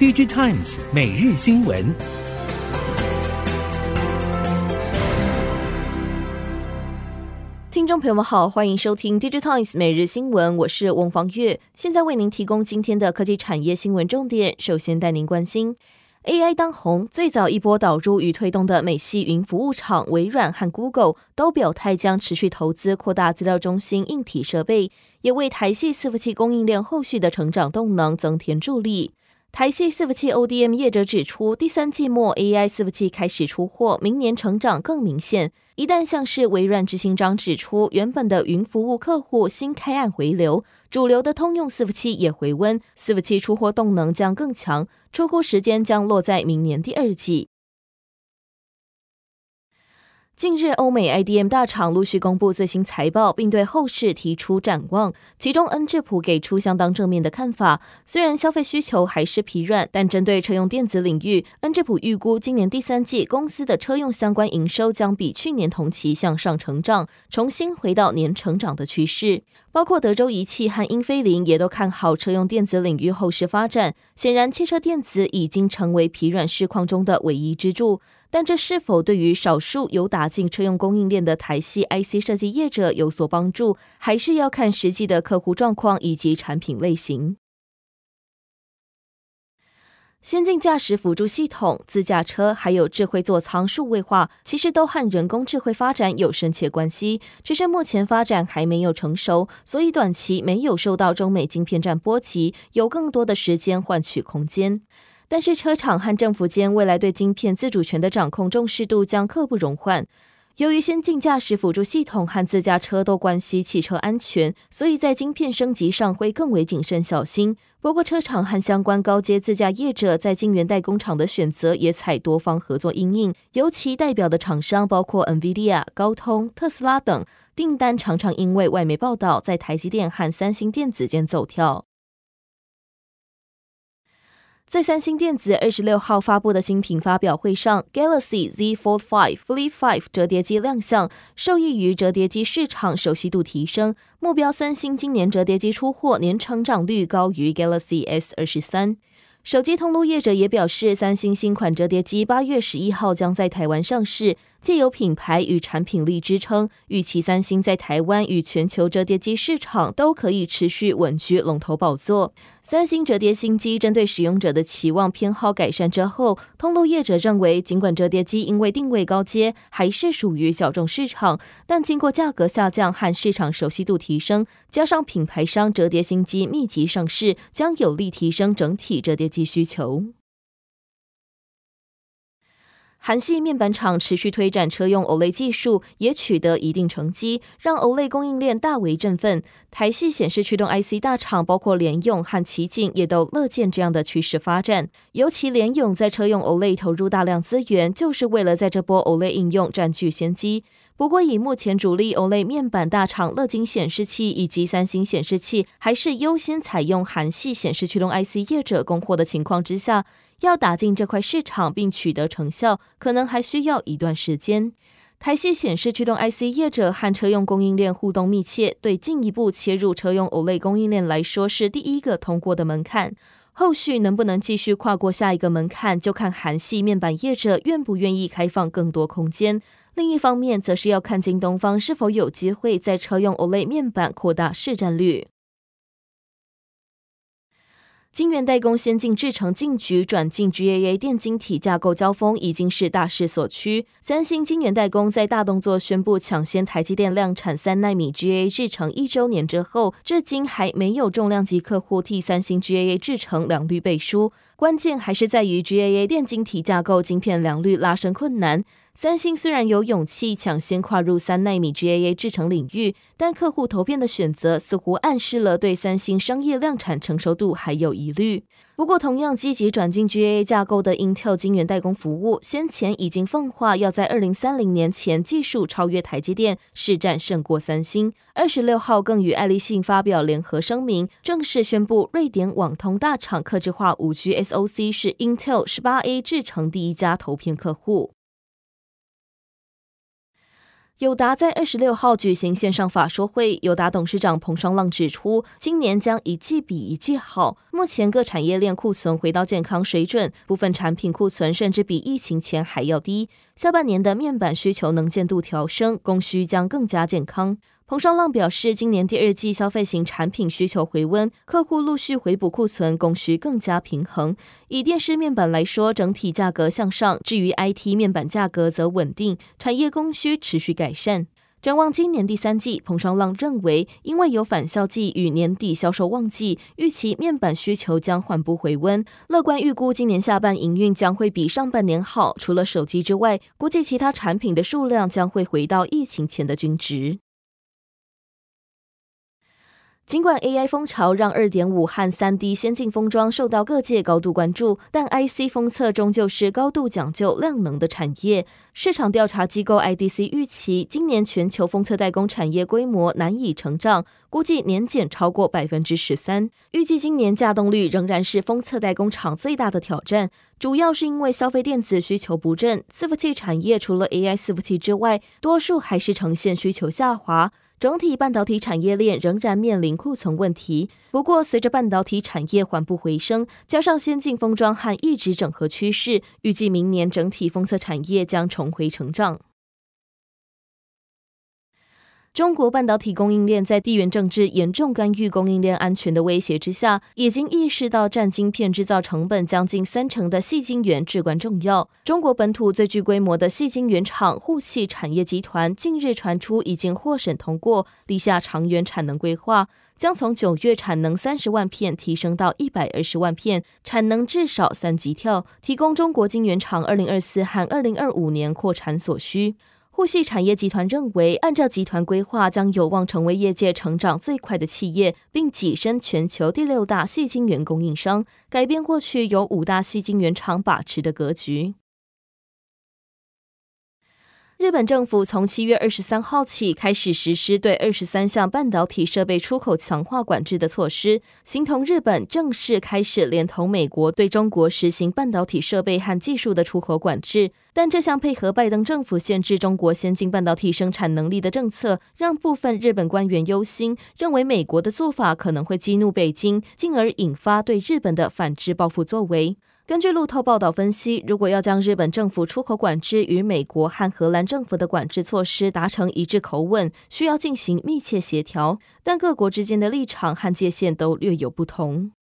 DigiTimes 每日新闻。听众朋友们好，欢迎收听 DigiTimes 每日新闻，我是翁方月，现在为您提供今天的科技产业新闻重点。首先带您关心。AI 当红，最早一波导入与推动的美系云服务厂微软和 Google 都表态将持续投资扩大资料中心硬体设备，也为台系伺服器供应链后续的成长动能增添助力。台系伺服器 ODM 业者指出，第三季末 AI 伺服器开始出货，明年成长更明显。一旦像是微软执行长指出，原本的云服务客户新开案回流，主流的通用伺服器也回温，伺服器出货动能将更强，出货时间将落在明年第二季。近日，欧美 IDM 大厂陆续公布最新财报，并对后市提出展望。其中，恩智浦给出相当正面的看法。虽然消费需求还是疲软，但针对车用电子领域，恩智浦预估今年第三季公司的车用相关营收将比去年同期向上成长，重新回到年成长的趋势。包括德州仪器和英飞凌也都看好车用电子领域后市发展。显然，汽车电子已经成为疲软市况中的唯一支柱。但这是否对于少数有打进车用供应链的台系 IC 设计业者有所帮助，还是要看实际的客户状况以及产品类型。先进驾驶辅助系统、自驾车还有智慧座舱数位化，其实都和人工智慧发展有深切关系，只是目前发展还没有成熟，所以短期没有受到中美晶片战波及，有更多的时间换取空间。但是车厂和政府间未来对晶片自主权的掌控重视度将刻不容缓。由于先进驾驶辅助系统和自驾车都关系汽车安全，所以在晶片升级上会更为谨慎小心。不过，车厂和相关高阶自驾业者在晶圆代工厂的选择也采多方合作因应，尤其代表的厂商包括 NVIDIA、高通、特斯拉等，订单常常因为外媒报道在台积电和三星电子间走跳。在三星电子二十六号发布的新品发表会上，Galaxy Z Fold 5 Flip 5折叠机亮相，受益于折叠机市场熟悉度提升，目标三星今年折叠机出货年成长率高于 Galaxy S 二十三。手机通路业者也表示，三星新款折叠机八月十一号将在台湾上市。借由品牌与产品力支撑，预期三星在台湾与全球折叠机市场都可以持续稳居龙头宝座。三星折叠新机针对使用者的期望偏好改善之后，通路业者认为，尽管折叠机因为定位高阶，还是属于小众市场，但经过价格下降和市场熟悉度提升，加上品牌商折叠新机密集上市，将有力提升整体折叠机需求。韩系面板厂持续推展车用 OLED 技术，也取得一定成绩，让 OLED 供应链大为振奋。台系显示驱动 IC 大厂包括联咏和奇景，也都乐见这样的趋势发展。尤其联咏在车用 OLED 投入大量资源，就是为了在这波 OLED 应用占据先机。不过，以目前主力 OLED 面板大厂乐金显示器以及三星显示器，还是优先采用韩系显示驱动 IC 业者供货的情况之下，要打进这块市场并取得成效，可能还需要一段时间。台系显示驱动 IC 业者和车用供应链互动密切，对进一步切入车用 OLED 供应链来说是第一个通过的门槛。后续能不能继续跨过下一个门槛，就看韩系面板业者愿不愿意开放更多空间。另一方面，则是要看京东方是否有机会在车用 OLED 面板扩大市占率。晶圆代工先进制程进局转进 GAA 电晶体架构交锋已经是大势所趋。三星晶圆代工在大动作宣布抢先台积电量产三纳米 GAA 制程一周年之后，至今还没有重量级客户替三星 GAA 制程良率背书。关键还是在于 GAA 电晶体架构晶片良率拉升困难。三星虽然有勇气抢先跨入三纳米 GAA 制程领域，但客户投片的选择似乎暗示了对三星商业量产成熟度还有疑虑。不过，同样积极转进 GAA 架构的 Intel 晶圆代工服务，先前已经放话要在二零三零年前技术超越台积电，市占胜过三星。二十六号更与爱立信发表联合声明，正式宣布瑞典网通大厂客制化五 G SoC 是 Intel 十八 A 制程第一家投片客户。友达在二十六号举行线上法说会，友达董事长彭双浪指出，今年将一季比一季好。目前各产业链库存回到健康水准，部分产品库存甚至比疫情前还要低。下半年的面板需求能见度调升，供需将更加健康。彭双浪表示，今年第二季消费型产品需求回温，客户陆续回补库存，供需更加平衡。以电视面板来说，整体价格向上；至于 IT 面板价格则稳定，产业供需持续改善。展望今年第三季，彭双浪认为，因为有返校季与年底销售旺季，预期面板需求将缓步回温。乐观预估今年下半营运将会比上半年好。除了手机之外，估计其他产品的数量将会回到疫情前的均值。尽管 AI 风潮让二点五和三 D 先进封装受到各界高度关注，但 IC 封测终究是高度讲究量能的产业。市场调查机构 IDC 预期，今年全球封测代工产业规模难以成长，估计年减超过百分之十三。预计今年稼动率仍然是封测代工厂最大的挑战，主要是因为消费电子需求不振，伺服器产业除了 AI 伺服器之外，多数还是呈现需求下滑。整体半导体产业链仍然面临库存问题，不过随着半导体产业缓步回升，加上先进封装和一直整合趋势，预计明年整体封测产业将重回成长。中国半导体供应链在地缘政治严重干预供应链安全的威胁之下，已经意识到占晶片制造成本将近三成的细晶圆至关重要。中国本土最具规模的细晶圆厂沪矽产业集团近日传出已经获审通过立下长远产能规划，将从九月产能三十万片提升到一百二十万片，产能至少三级跳，提供中国晶圆厂二零二四和二零二五年扩产所需。沪系产业集团认为，按照集团规划，将有望成为业界成长最快的企业，并跻身全球第六大细晶圆供应商，改变过去由五大细晶圆厂把持的格局。日本政府从七月二十三号起开始实施对二十三项半导体设备出口强化管制的措施，形同日本正式开始连同美国对中国实行半导体设备和技术的出口管制。但这项配合拜登政府限制中国先进半导体生产能力的政策，让部分日本官员忧心，认为美国的做法可能会激怒北京，进而引发对日本的反制报复作为。根据路透报道分析，如果要将日本政府出口管制与美国和荷兰政府的管制措施达成一致口吻，需要进行密切协调，但各国之间的立场和界限都略有不同。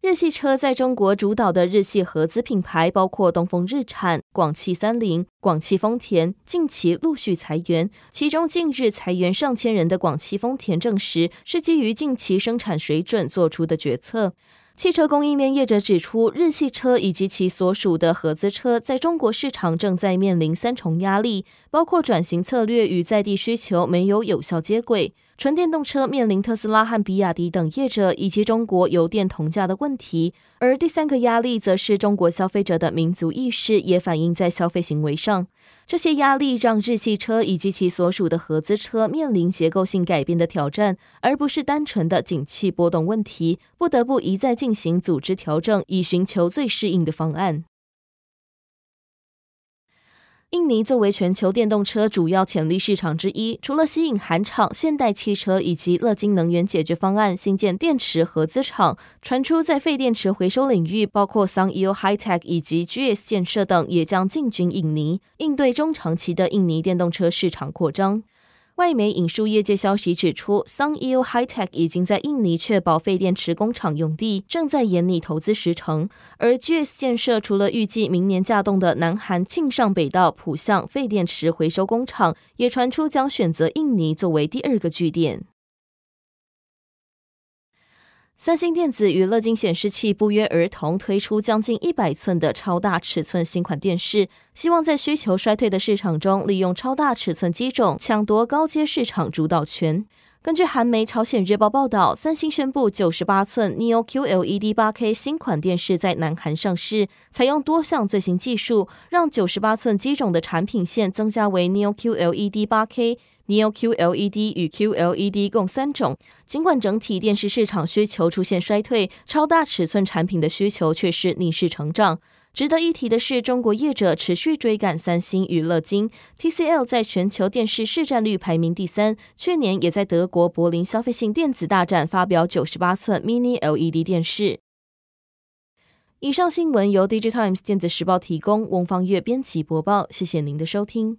日系车在中国主导的日系合资品牌，包括东风日产、广汽三菱、广汽丰田，近期陆续裁员，其中近日裁员上千人的广汽丰田证实是基于近期生产水准做出的决策。汽车供应链业者指出，日系车以及其所属的合资车在中国市场正在面临三重压力，包括转型策略与在地需求没有有效接轨。纯电动车面临特斯拉和比亚迪等业者以及中国油电同价的问题，而第三个压力则是中国消费者的民族意识也反映在消费行为上。这些压力让日系车以及其所属的合资车面临结构性改变的挑战，而不是单纯的景气波动问题，不得不一再进行组织调整，以寻求最适应的方案。印尼作为全球电动车主要潜力市场之一，除了吸引韩厂、现代汽车以及乐金能源解决方案新建电池合资厂，传出在废电池回收领域，包括 Sun Eo High-Tech 以及 GS 建设等也将进军印尼，应对中长期的印尼电动车市场扩张。外媒引述业界消息指出，SungEo High-Tech 已经在印尼确保废电池工厂用地，正在研拟投资时程。而 GS 建设除了预计明年架动的南韩庆尚北道浦项废电池回收工厂，也传出将选择印尼作为第二个据点。三星电子与乐金显示器不约而同推出将近一百寸的超大尺寸新款电视，希望在需求衰退的市场中，利用超大尺寸机种抢夺高阶市场主导权。根据韩媒《朝鲜日报》报道，三星宣布九十八寸 Neo QLED 八 K 新款电视在南韩上市，采用多项最新技术，让九十八寸机种的产品线增加为 Neo QLED 八 K。Neo QLED 与 QLED 共三种。尽管整体电视市场需求出现衰退，超大尺寸产品的需求却是逆势成长。值得一提的是，中国业者持续追赶三星娱乐金，TCL 在全球电视市占率排名第三，去年也在德国柏林消费性电子大展发表九十八寸 Mini LED 电视。以上新闻由 Digitimes 电子时报提供，翁方月编辑播报，谢谢您的收听。